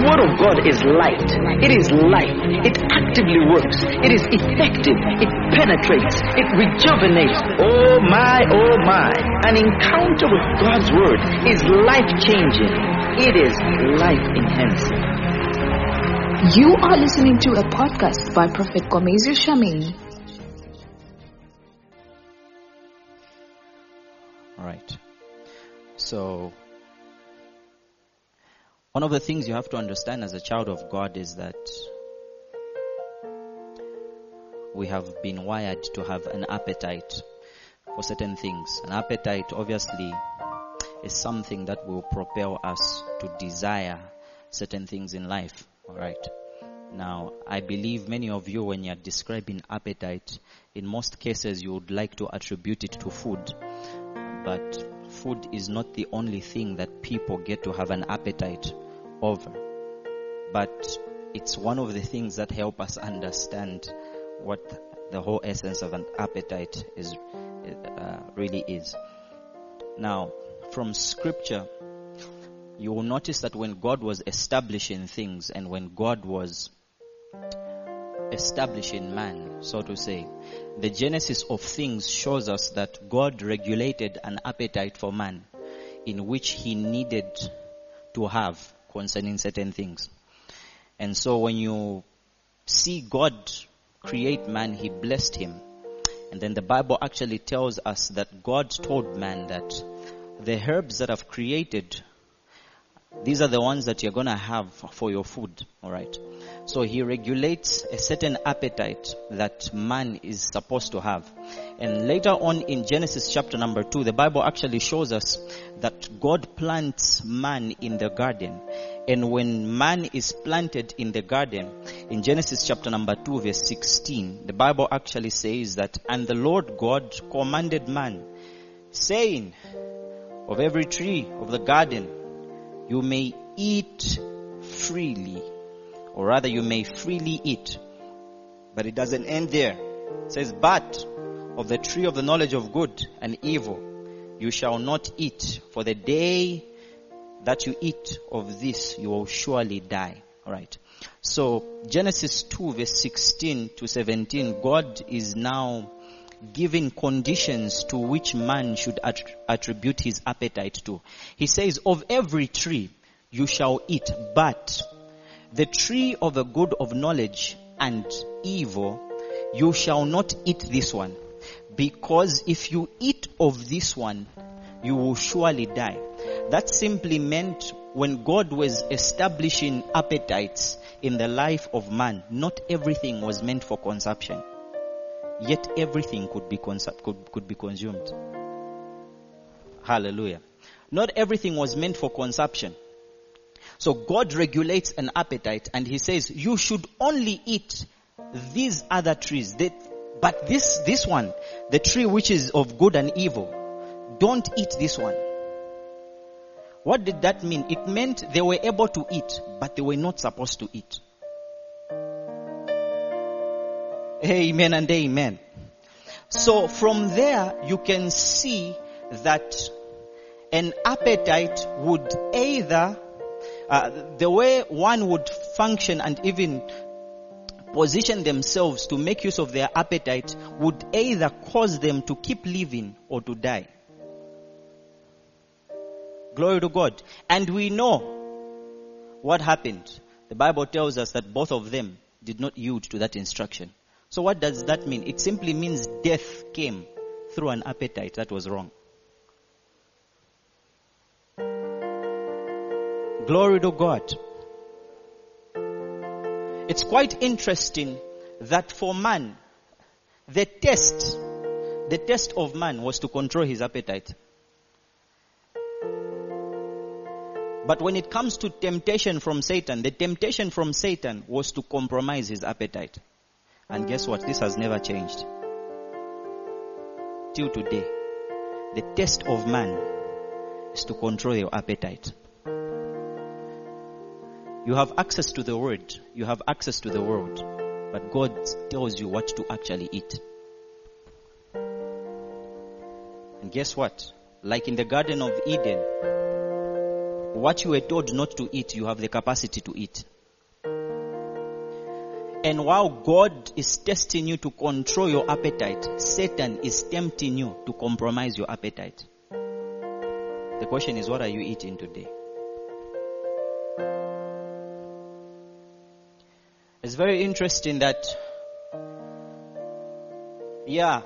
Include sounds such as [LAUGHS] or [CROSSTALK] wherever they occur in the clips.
The Word of God is light. It is life. It actively works. It is effective. It penetrates. It rejuvenates. Oh my, oh my. An encounter with God's Word is life changing. It is life enhancing. You are listening to a podcast by Prophet Gomezu Shami. All right. So, one of the things you have to understand as a child of God is that we have been wired to have an appetite for certain things. An appetite, obviously, is something that will propel us to desire certain things in life. All right. Now, I believe many of you, when you're describing appetite, in most cases you would like to attribute it to food. But food is not the only thing that people get to have an appetite over. But it's one of the things that help us understand what the whole essence of an appetite is uh, really is. Now, from scripture, you will notice that when God was establishing things and when God was establishing man, so to say, the genesis of things shows us that God regulated an appetite for man in which he needed to have concerning certain things. And so when you see God create man, he blessed him. And then the Bible actually tells us that God told man that the herbs that I've created, these are the ones that you're gonna have for your food. Alright. So he regulates a certain appetite that man is supposed to have. And later on in Genesis chapter number two, the Bible actually shows us that God plants man in the garden. And when man is planted in the garden, in Genesis chapter number 2 verse 16, the Bible actually says that, and the Lord God commanded man, saying, of every tree of the garden, you may eat freely, or rather you may freely eat. But it doesn't end there. It says, but of the tree of the knowledge of good and evil, you shall not eat, for the day that you eat of this, you will surely die. Alright. So, Genesis 2 verse 16 to 17, God is now giving conditions to which man should attribute his appetite to. He says, of every tree you shall eat, but the tree of the good of knowledge and evil, you shall not eat this one. Because if you eat of this one, you will surely die. That simply meant when God was establishing appetites in the life of man, not everything was meant for consumption. Yet everything could be, consu- could, could be consumed. Hallelujah. Not everything was meant for consumption. So God regulates an appetite and He says, you should only eat these other trees. but this, this one, the tree which is of good and evil, don't eat this one. What did that mean? It meant they were able to eat, but they were not supposed to eat. Amen and amen. So from there, you can see that an appetite would either, uh, the way one would function and even position themselves to make use of their appetite would either cause them to keep living or to die. Glory to God. And we know what happened. The Bible tells us that both of them did not yield to that instruction. So what does that mean? It simply means death came through an appetite that was wrong. Glory to God. It's quite interesting that for man, the test, the test of man was to control his appetite. But when it comes to temptation from Satan, the temptation from Satan was to compromise his appetite. And guess what? This has never changed. Till today. The test of man is to control your appetite. You have access to the word. You have access to the world. But God tells you what to actually eat. And guess what? Like in the Garden of Eden, what you were told not to eat, you have the capacity to eat. And while God is testing you to control your appetite, Satan is tempting you to compromise your appetite. The question is, what are you eating today? It's very interesting that, yeah,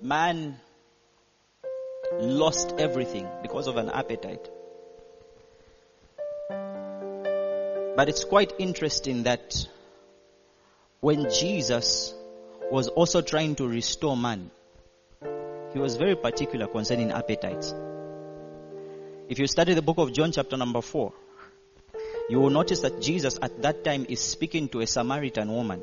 man lost everything because of an appetite. But it's quite interesting that when Jesus was also trying to restore man, he was very particular concerning appetites. If you study the book of John, chapter number 4, you will notice that Jesus at that time is speaking to a Samaritan woman.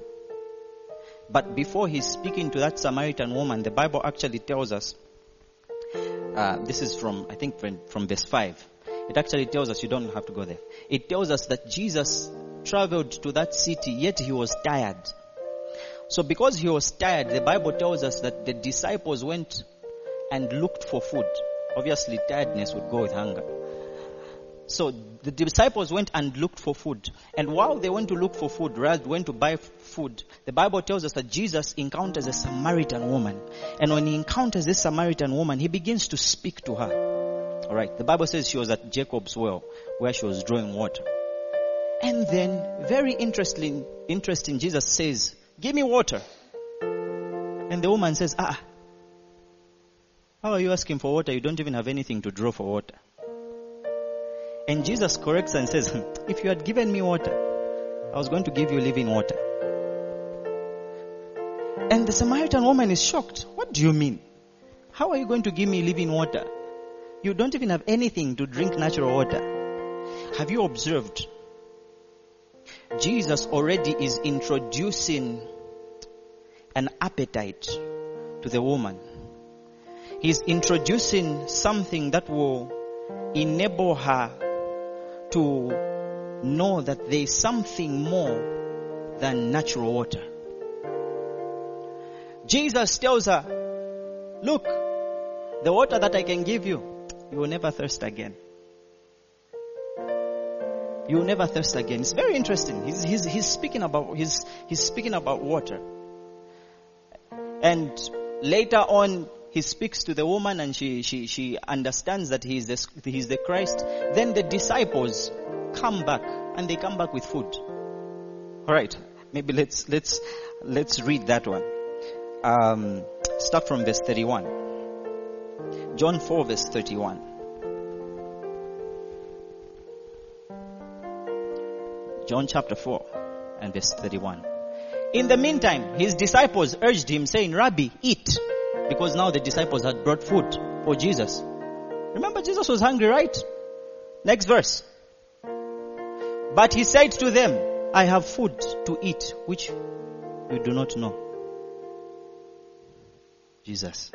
But before he's speaking to that Samaritan woman, the Bible actually tells us, uh, this is from, I think, from, from verse 5. It actually tells us, you don't have to go there. It tells us that Jesus traveled to that city, yet he was tired. So because he was tired, the Bible tells us that the disciples went and looked for food. Obviously, tiredness would go with hunger. So the disciples went and looked for food. And while they went to look for food, rather went to buy food, the Bible tells us that Jesus encounters a Samaritan woman. And when he encounters this Samaritan woman, he begins to speak to her. Alright, the Bible says she was at Jacob's well, where she was drawing water. And then, very interesting, interesting, Jesus says, give me water. And the woman says, ah, how are you asking for water? You don't even have anything to draw for water. And Jesus corrects and says, hmm, If you had given me water, I was going to give you living water. And the Samaritan woman is shocked. What do you mean? How are you going to give me living water? You don't even have anything to drink natural water. Have you observed? Jesus already is introducing an appetite to the woman. He's introducing something that will enable her to know that there is something more than natural water. Jesus tells her, look, the water that I can give you, you will never thirst again. You will never thirst again. It's very interesting. He's, he's, he's speaking about, he's, he's speaking about water. And later on, he speaks to the woman and she, she, she understands that he is, the, he is the Christ. Then the disciples come back and they come back with food. Alright, maybe let's, let's, let's read that one. Um, start from verse 31. John 4 verse 31. John chapter 4 and verse 31. In the meantime, his disciples urged him saying, Rabbi, eat. Because now the disciples had brought food for Jesus. Remember Jesus was hungry, right? Next verse. But he said to them, I have food to eat which you do not know. Jesus.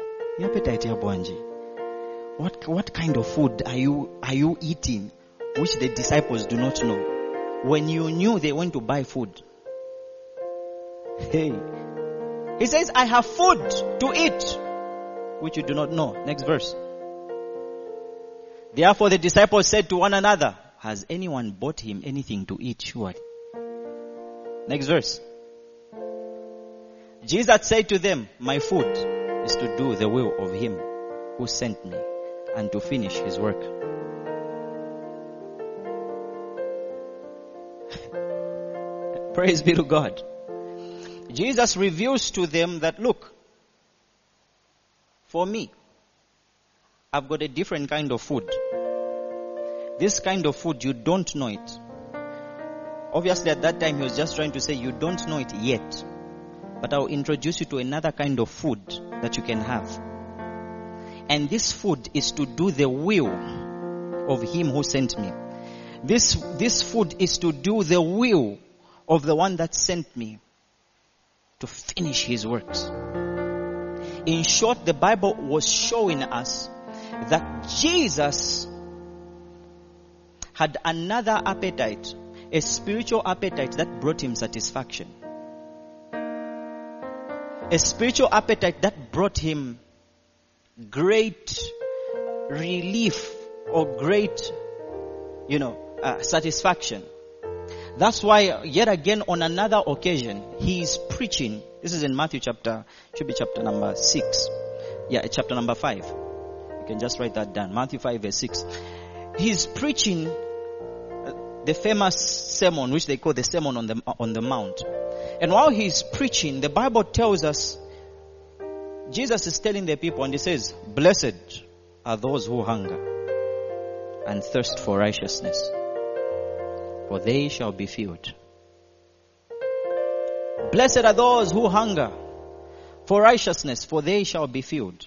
What, what kind of food are you, are you eating which the disciples do not know? When you knew they went to buy food. Hey. He says, I have food to eat which you do not know. Next verse. Therefore the disciples said to one another, has anyone bought him anything to eat? Surely. Next verse. Jesus said to them, my food is to do the will of him who sent me and to finish his work. [LAUGHS] Praise be to God. Jesus reveals to them that look, for me, I've got a different kind of food. This kind of food, you don't know it. Obviously, at that time, he was just trying to say, You don't know it yet. But I'll introduce you to another kind of food that you can have. And this food is to do the will of him who sent me. This, this food is to do the will of the one that sent me to finish his works. In short, the Bible was showing us that Jesus had another appetite, a spiritual appetite that brought him satisfaction. A spiritual appetite that brought him great relief or great you know, uh, satisfaction. That's why, yet again, on another occasion, he is preaching. This is in Matthew chapter, should be chapter number 6. Yeah, chapter number 5. You can just write that down. Matthew 5, verse 6. He's preaching uh, the famous sermon, which they call the Sermon on the, on the Mount. And while he's preaching, the Bible tells us, Jesus is telling the people, and he says, Blessed are those who hunger and thirst for righteousness, for they shall be filled. Blessed are those who hunger for righteousness, for they shall be filled.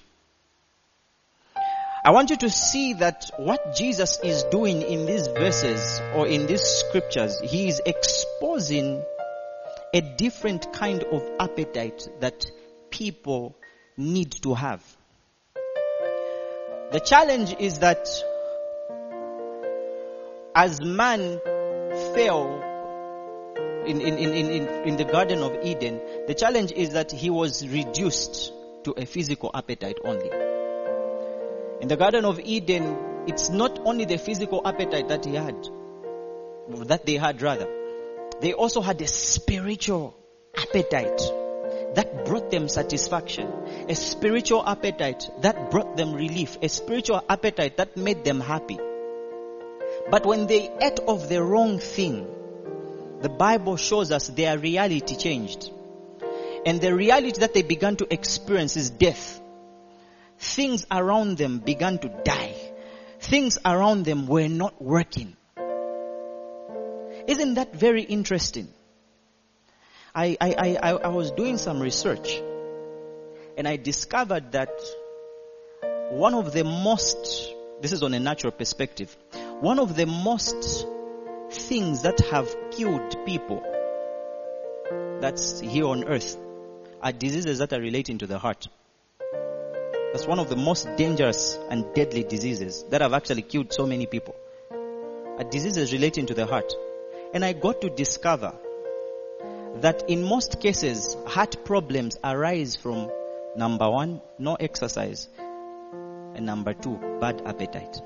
I want you to see that what Jesus is doing in these verses or in these scriptures, he is exposing a different kind of appetite that people need to have. The challenge is that as man fell in, in, in, in, in the Garden of Eden, the challenge is that he was reduced to a physical appetite only. In the Garden of Eden, it's not only the physical appetite that he had, that they had rather. They also had a spiritual appetite that brought them satisfaction, a spiritual appetite that brought them relief, a spiritual appetite that made them happy. But when they ate of the wrong thing, the Bible shows us their reality changed. And the reality that they began to experience is death. Things around them began to die. Things around them were not working. Isn't that very interesting? I, I, I, I was doing some research and I discovered that one of the most, this is on a natural perspective, one of the most things that have killed people that's here on earth are diseases that are relating to the heart. That's one of the most dangerous and deadly diseases that have actually killed so many people. Are diseases relating to the heart. And I got to discover that in most cases, heart problems arise from number one, no exercise, and number two, bad appetite.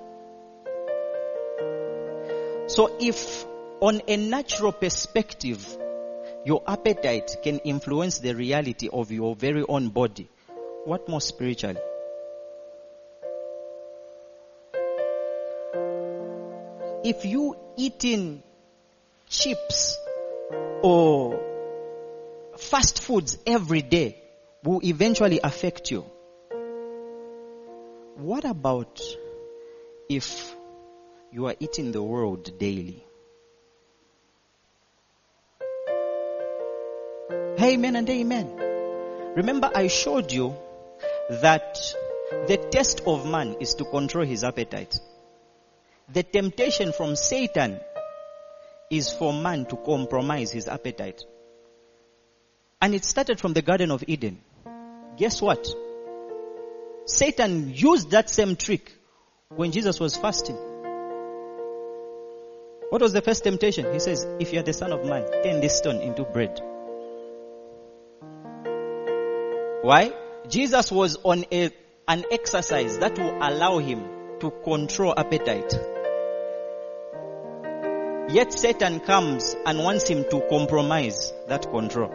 So if on a natural perspective, your appetite can influence the reality of your very own body, what more spiritually? If you eating chips or fast foods every day will eventually affect you. What about if you are eating the world daily. Amen and amen. Remember, I showed you that the test of man is to control his appetite. The temptation from Satan is for man to compromise his appetite. And it started from the Garden of Eden. Guess what? Satan used that same trick when Jesus was fasting. What was the first temptation? He says, if you are the son of man, turn this stone into bread. Why? Jesus was on a, an exercise that will allow him to control appetite. Yet Satan comes and wants him to compromise that control.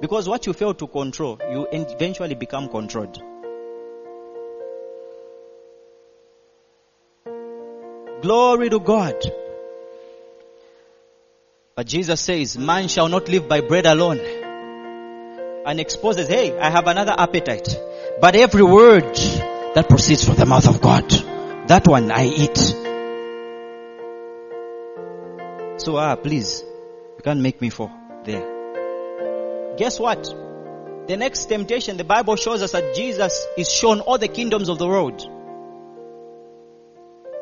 Because what you fail to control, you eventually become controlled. Glory to God. But Jesus says, man shall not live by bread alone. And exposes, hey, I have another appetite. But every word that proceeds from the mouth of God, that one I eat. So ah, please, you can't make me fall there. Guess what? The next temptation, the Bible shows us that Jesus is shown all the kingdoms of the world.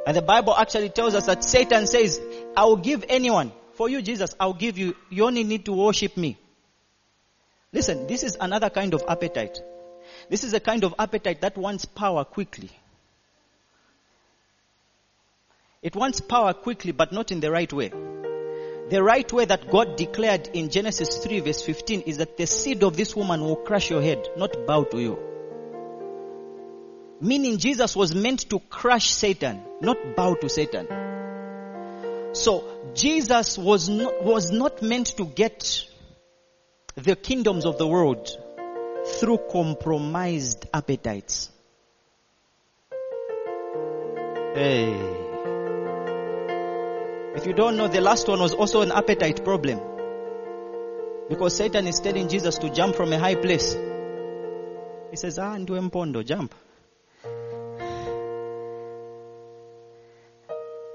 And the Bible actually tells us that Satan says, I will give anyone. For you, Jesus, I'll give you. You only need to worship me. Listen, this is another kind of appetite. This is a kind of appetite that wants power quickly. It wants power quickly, but not in the right way. The right way that God declared in Genesis 3 verse 15 is that the seed of this woman will crush your head, not bow to you. Meaning Jesus was meant to crush Satan, not bow to Satan. So Jesus was not, was not meant to get the kingdoms of the world through compromised appetites. Hey. If you don't know, the last one was also an appetite problem. Because Satan is telling Jesus to jump from a high place. He says, Ah, Ndwe Mpondo, jump.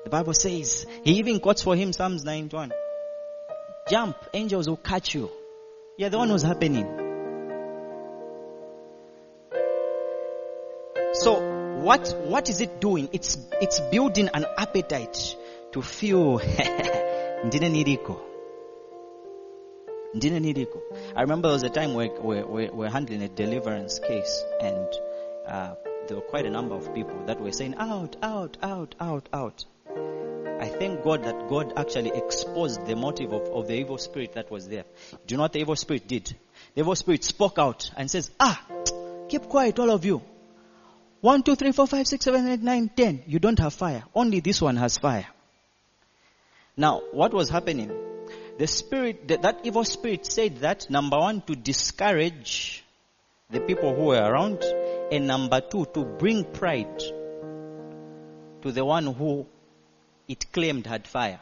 The Bible says, he even quotes for him Psalms 91. Jump, angels will catch you. Yeah, the one was happening. So, what, what is it doing? It's, it's building an appetite to feel, [LAUGHS] ndine niriko. Ndine niriko. I remember there was a time where, where, where we're handling a deliverance case and, uh, there were quite a number of people that were saying, out, out, out, out, out. I thank God that God actually exposed the motive of, of the evil spirit that was there. Do you know what the evil spirit did? The evil spirit spoke out and says, ah, keep quiet all of you. One, two, three, four, five, six, seven, eight, nine, ten. You don't have fire. Only this one has fire. Now, what was happening? The spirit, that, that evil spirit said that, number one, to discourage the people who were around, and number two, to bring pride to the one who it claimed had fire.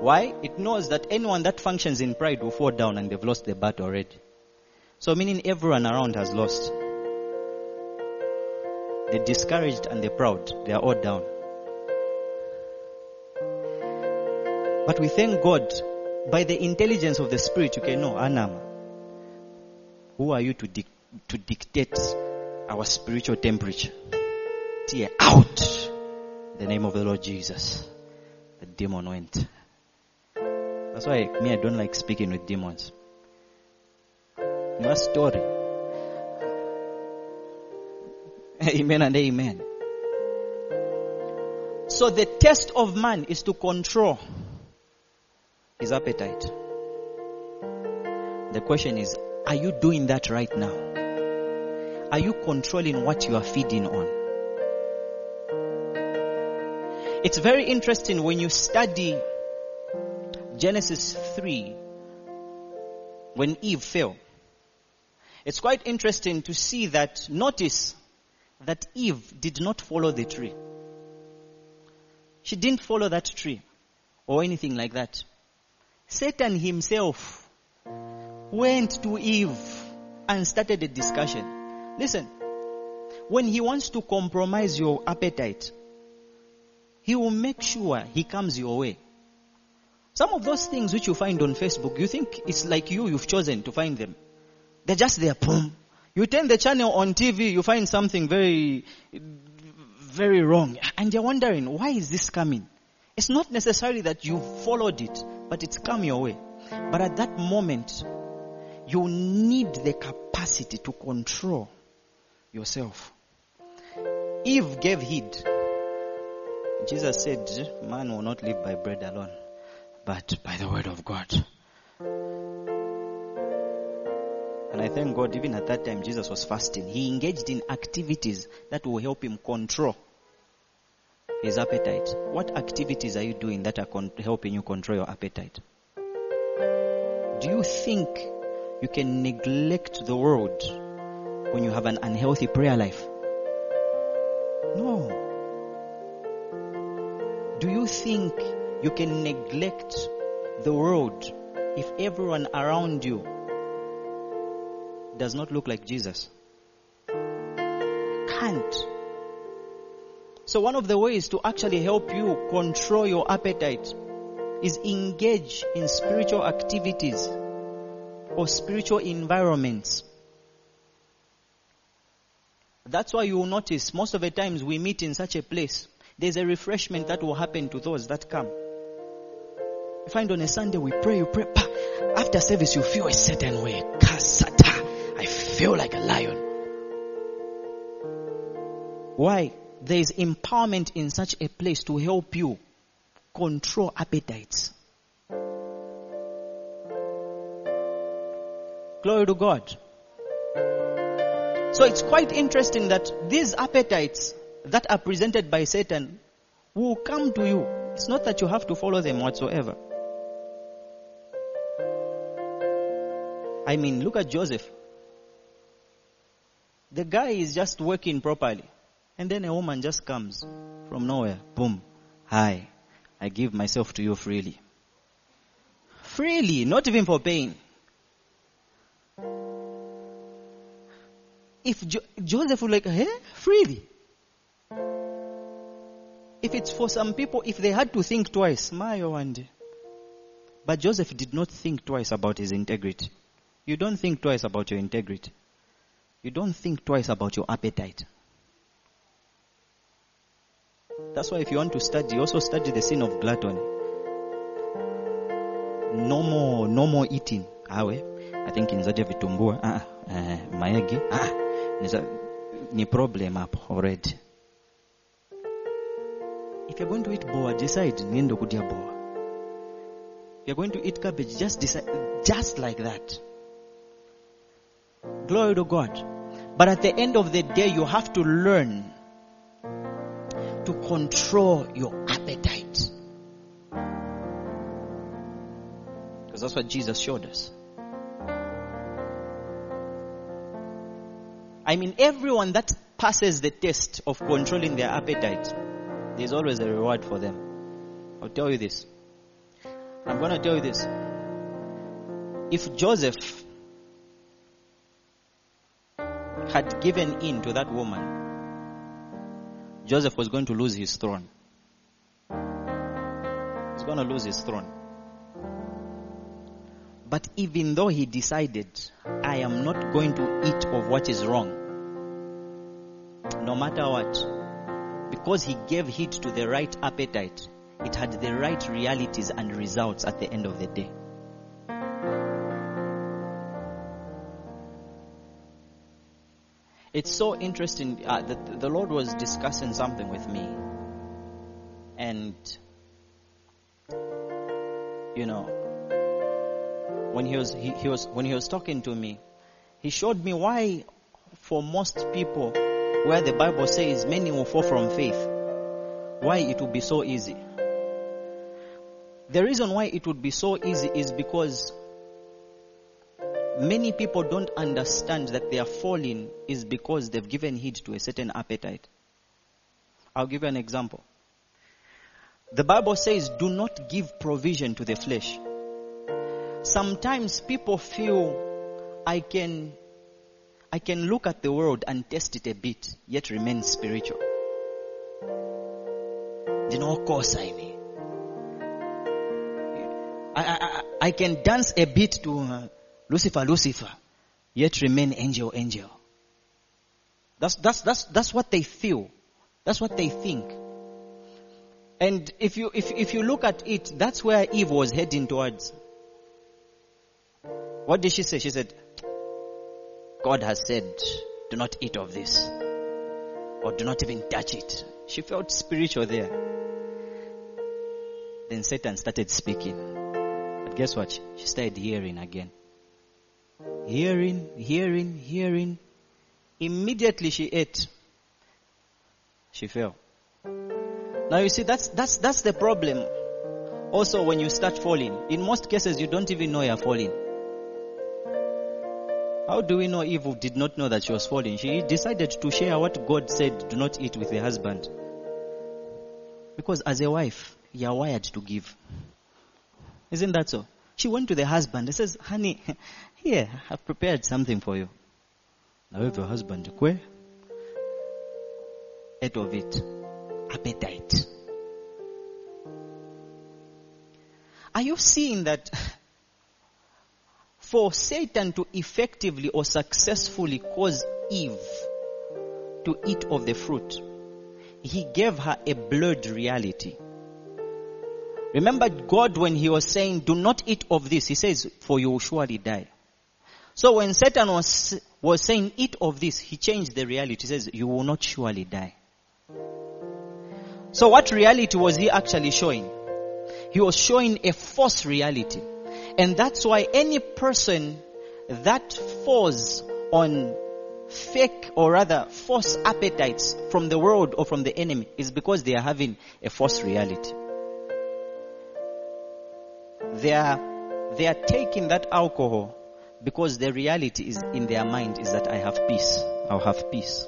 Why? It knows that anyone that functions in pride will fall down and they've lost the battle already. So meaning everyone around has lost. The discouraged and the proud, they are all down. But we thank God by the intelligence of the Spirit, you can know, Anam, who are you to, dic- to dictate our spiritual temperature? Tear out the name of the Lord Jesus. The demon went. That's why me, I don't like speaking with demons. My story. [LAUGHS] Amen and amen. So the test of man is to control his appetite. The question is, are you doing that right now? Are you controlling what you are feeding on? It's very interesting when you study Genesis 3 when Eve fell. It's quite interesting to see that, notice that Eve did not follow the tree. She didn't follow that tree or anything like that. Satan himself went to Eve and started a discussion. Listen, when he wants to compromise your appetite, he will make sure he comes your way. Some of those things which you find on Facebook, you think it's like you, you've chosen to find them. They're just there, boom. You turn the channel on TV, you find something very, very wrong. And you're wondering, why is this coming? It's not necessarily that you followed it, but it's come your way. But at that moment, you need the capacity to control yourself. Eve gave heed. Jesus said, man will not live by bread alone, but by the word of God. And I thank God, even at that time, Jesus was fasting. He engaged in activities that will help him control his appetite. What activities are you doing that are con- helping you control your appetite? Do you think you can neglect the world when you have an unhealthy prayer life? Do you think you can neglect the world if everyone around you does not look like Jesus? Can't. So one of the ways to actually help you control your appetite is engage in spiritual activities or spiritual environments. That's why you will notice most of the times we meet in such a place, there's a refreshment that will happen to those that come. You find on a Sunday we pray, you pray, after service you feel a certain way. Kasata. I feel like a lion. Why? There is empowerment in such a place to help you control appetites. Glory to God. So it's quite interesting that these appetites that are presented by Satan will come to you It's not that you have to follow them whatsoever. I mean, look at Joseph. The guy is just working properly. And then a woman just comes from nowhere. Boom. Hi. I give myself to you freely. Freely, not even for pain. If jo- Joseph would like, hey, freely. If it's for some people, if they had to think twice, my day. But Joseph did not think twice about his integrity. You don't think twice about your integrity. You don't think twice about your appetite. That's why if you want to study, also study the sin of gluttony. No more, no more eating. Awe, I think in zaja vitumbua, ah, uh, mayagi, ah, ni problem up already. If you're going to eat boa, decide niendo kudia boa. If you're going to eat cabbage, just decide, just like that. Glory to God. But at the end of the day, you have to learn to control your appetite. Because that's what Jesus showed us. I mean, everyone that passes the test of controlling their appetite, there's always a reward for them. I'll tell you this. I'm going to tell you this. If Joseph had given in to that woman, Joseph was going to lose his throne. He's going to lose his throne. But even though he decided, I am not going to eat of what is wrong, no matter what, because he gave heed to the right appetite, it had the right realities and results at the end of the day. It's so interesting uh, that the Lord was discussing something with me. And, you know, when he was, he, he was, when he was talking to me, he showed me why for most people where the Bible says many will fall from faith, why it would be so easy. The reason why it would be so easy is because many people don't understand that they are falling is because they've given heed to a certain appetite. I'll give you an example. The Bible says, do not give provision to the flesh. Sometimes people feel I can, I can look at the world and test it a bit, yet remain spiritual. You know, of course I mean. I, I, I can dance a bit to uh, Lucifer, Lucifer, yet remain angel, angel. That's, that's, that's, that's what they feel. That's what they think. And if you, if, if you look at it, that's where Eve was heading towards. What did she say? She said, God has said, do not eat of this. Or do not even touch it. She felt spiritual there. Then Satan started speaking. But guess what? She started hearing again. Hearing, hearing, hearing. Immediately she ate. She fell. Now you see, that's, that's, that's the problem. Also, when you start falling, in most cases, you don't even know you're falling. How do we know Eve did not know that she was falling? She decided to share what God said, do not eat with the husband. Because as a wife, you are wired to give. Isn't that so? She went to the husband and says, honey, [LAUGHS] here, I've prepared something for you. Now if your husband, where? Ate of it. Appetite. Are you seeing that [LAUGHS] for Satan to effectively or successfully cause Eve to eat of the fruit, he gave her a blurred reality. Remember God when he was saying, do not eat of this, he says, for you will surely die. So when Satan was, was saying, eat of this, he changed the reality. He says, you will not surely die. So what reality was he actually showing? He was showing a false reality. And that's why any person that falls on fake or rather false appetites from the world or from the enemy is because they are having a false reality. they are, they are taking that alcohol because the reality is in their mind is that I have peace. I'll have peace.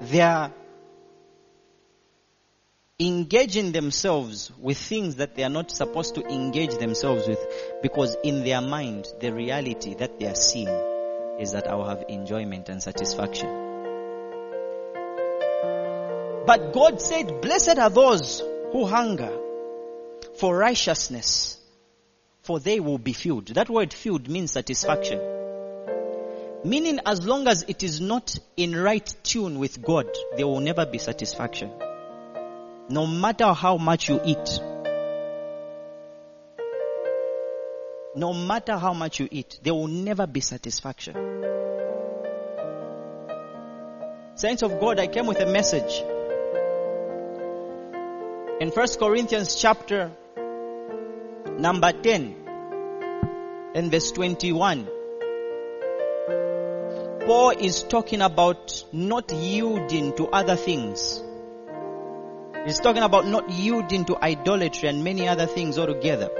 They are engaging themselves with things that they are not supposed to engage themselves with because in their mind, the reality that they are seeing is that I will have enjoyment and satisfaction. But God said, blessed are those who hunger for righteousness, for they will be filled. That word filled means satisfaction. Meaning as long as it is not in right tune with God, there will never be satisfaction. No matter how much you eat, no matter how much you eat, there will never be satisfaction. Saints of God, I came with a message. In 1 Corinthians chapter number 10 and verse 21, Paul is talking about not yielding to other things. He's talking about not yielding to idolatry and many other things altogether.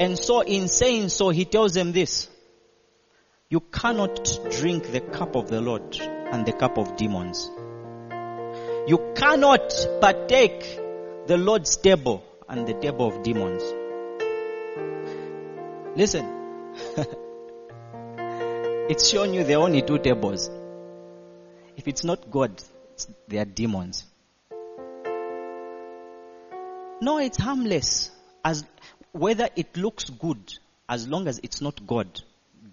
And so in saying so, he tells them this. You cannot drink the cup of the Lord and the cup of demons. You cannot partake the Lord's table and the table of demons. Listen. [LAUGHS] it's showing you there are only two tables. If it's not God, they are demons. No, it's harmless. As whether it looks good, as long as it's not God,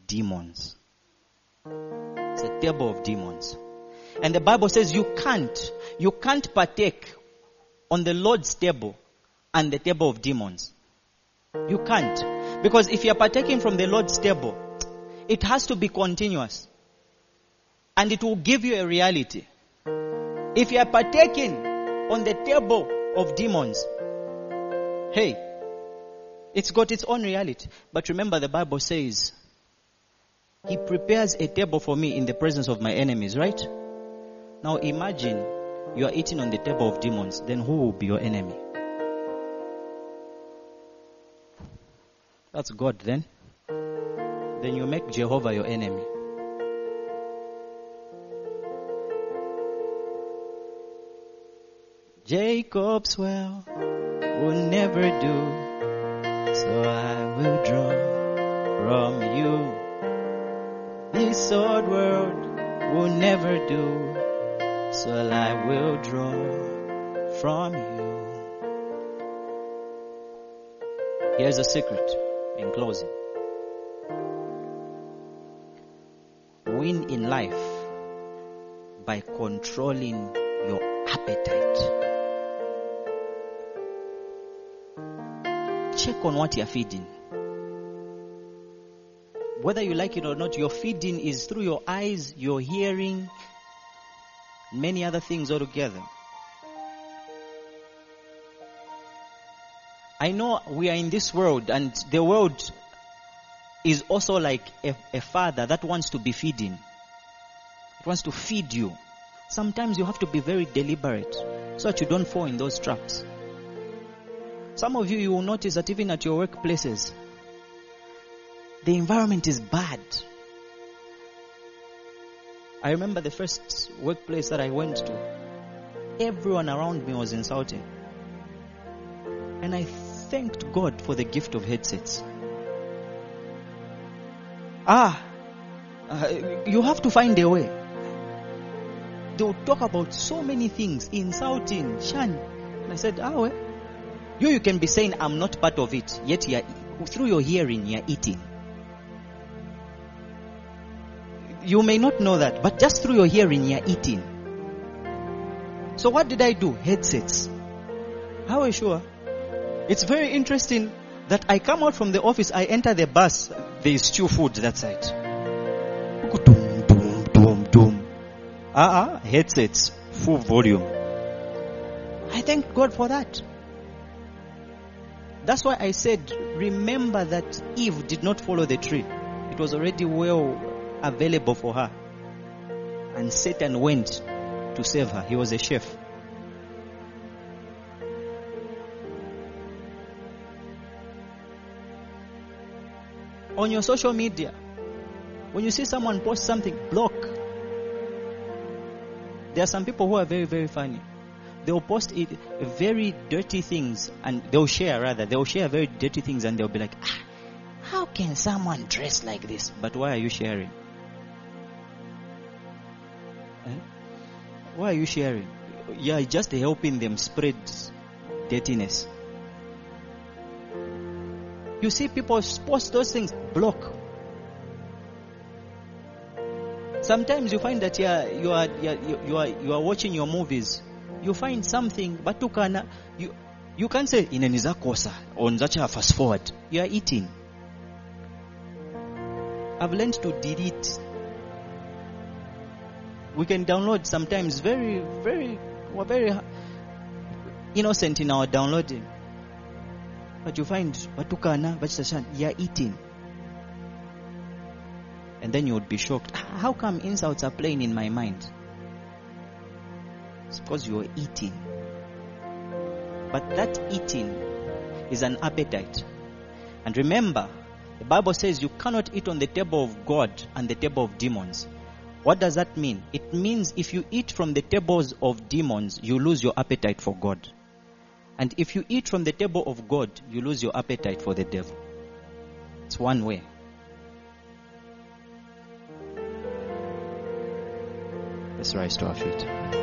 demons. It's a table of demons. And the Bible says you can't, you can't partake on the Lord's table and the table of demons. You can't. Because if you're partaking from the Lord's table, it has to be continuous. And it will give you a reality. If you are partaking on the table of demons, hey, it's got its own reality. But remember, the Bible says, He prepares a table for me in the presence of my enemies, right? Now imagine you are eating on the table of demons, then who will be your enemy? That's God then. Then you make Jehovah your enemy. Jacob's well will never do, so I will draw from you. This old world will never do, so I will draw from you. Here's a secret in closing. Win in life by controlling your appetite. Check on what you're feeding. Whether you like it or not, your feeding is through your eyes, your hearing, many other things altogether. I know we are in this world and the world is also like a, a, father that wants to be feeding. It wants to feed you. Sometimes you have to be very deliberate so that you don't fall in those traps. Some of you, you will notice that even at your workplaces, the environment is bad. I remember the first workplace that I went to. Everyone around me was insulting. And I thanked God for the gift of headsets. Ah, uh, you have to find a way. They will talk about so many things, insulting, shan. And I said, ah, well, you, you can be saying, I'm not part of it, yet you are, through your hearing, you're eating. You may not know that, but just through your hearing, you're eating. So what did I do? Headsets. How are you sure? It's very interesting that I come out from the office, I enter the bus, there is stew food that side. Doom. Ah, uh-uh, headsets, full volume. I thank God for that. That's why I said, remember that Eve did not follow the tree. It was already well available for her. And Satan went to save her. He was a chef. On your social media, when you see someone post something, block. There are some people who are very, very funny. They'll post it, very dirty things and they'll share rather. They'll share very dirty things and they'll be like, ah, how can someone dress like this? But why are you sharing? Eh? Why are you sharing? You are just helping them spread dirtiness. You see people post those things, block. Sometimes you find that you are, you are, you are, you are, you are watching your movies. You find something, but you can, you, you can't say inaniza kosa on such a fast forward. You are eating. I've learned to delete. We can download sometimes very, very, we're very innocent in our downloading. But you find batukana, bachashan, you are eating. And then you would be shocked. How come insults are playing in my mind? It's because you are eating. But that eating is an appetite. And remember, the Bible says you cannot eat on the table of God and the table of demons. What does that mean? It means if you eat from the tables of demons, you lose your appetite for God. And if you eat from the table of God, you lose your appetite for the devil. It's one way. Let's rise to our feet.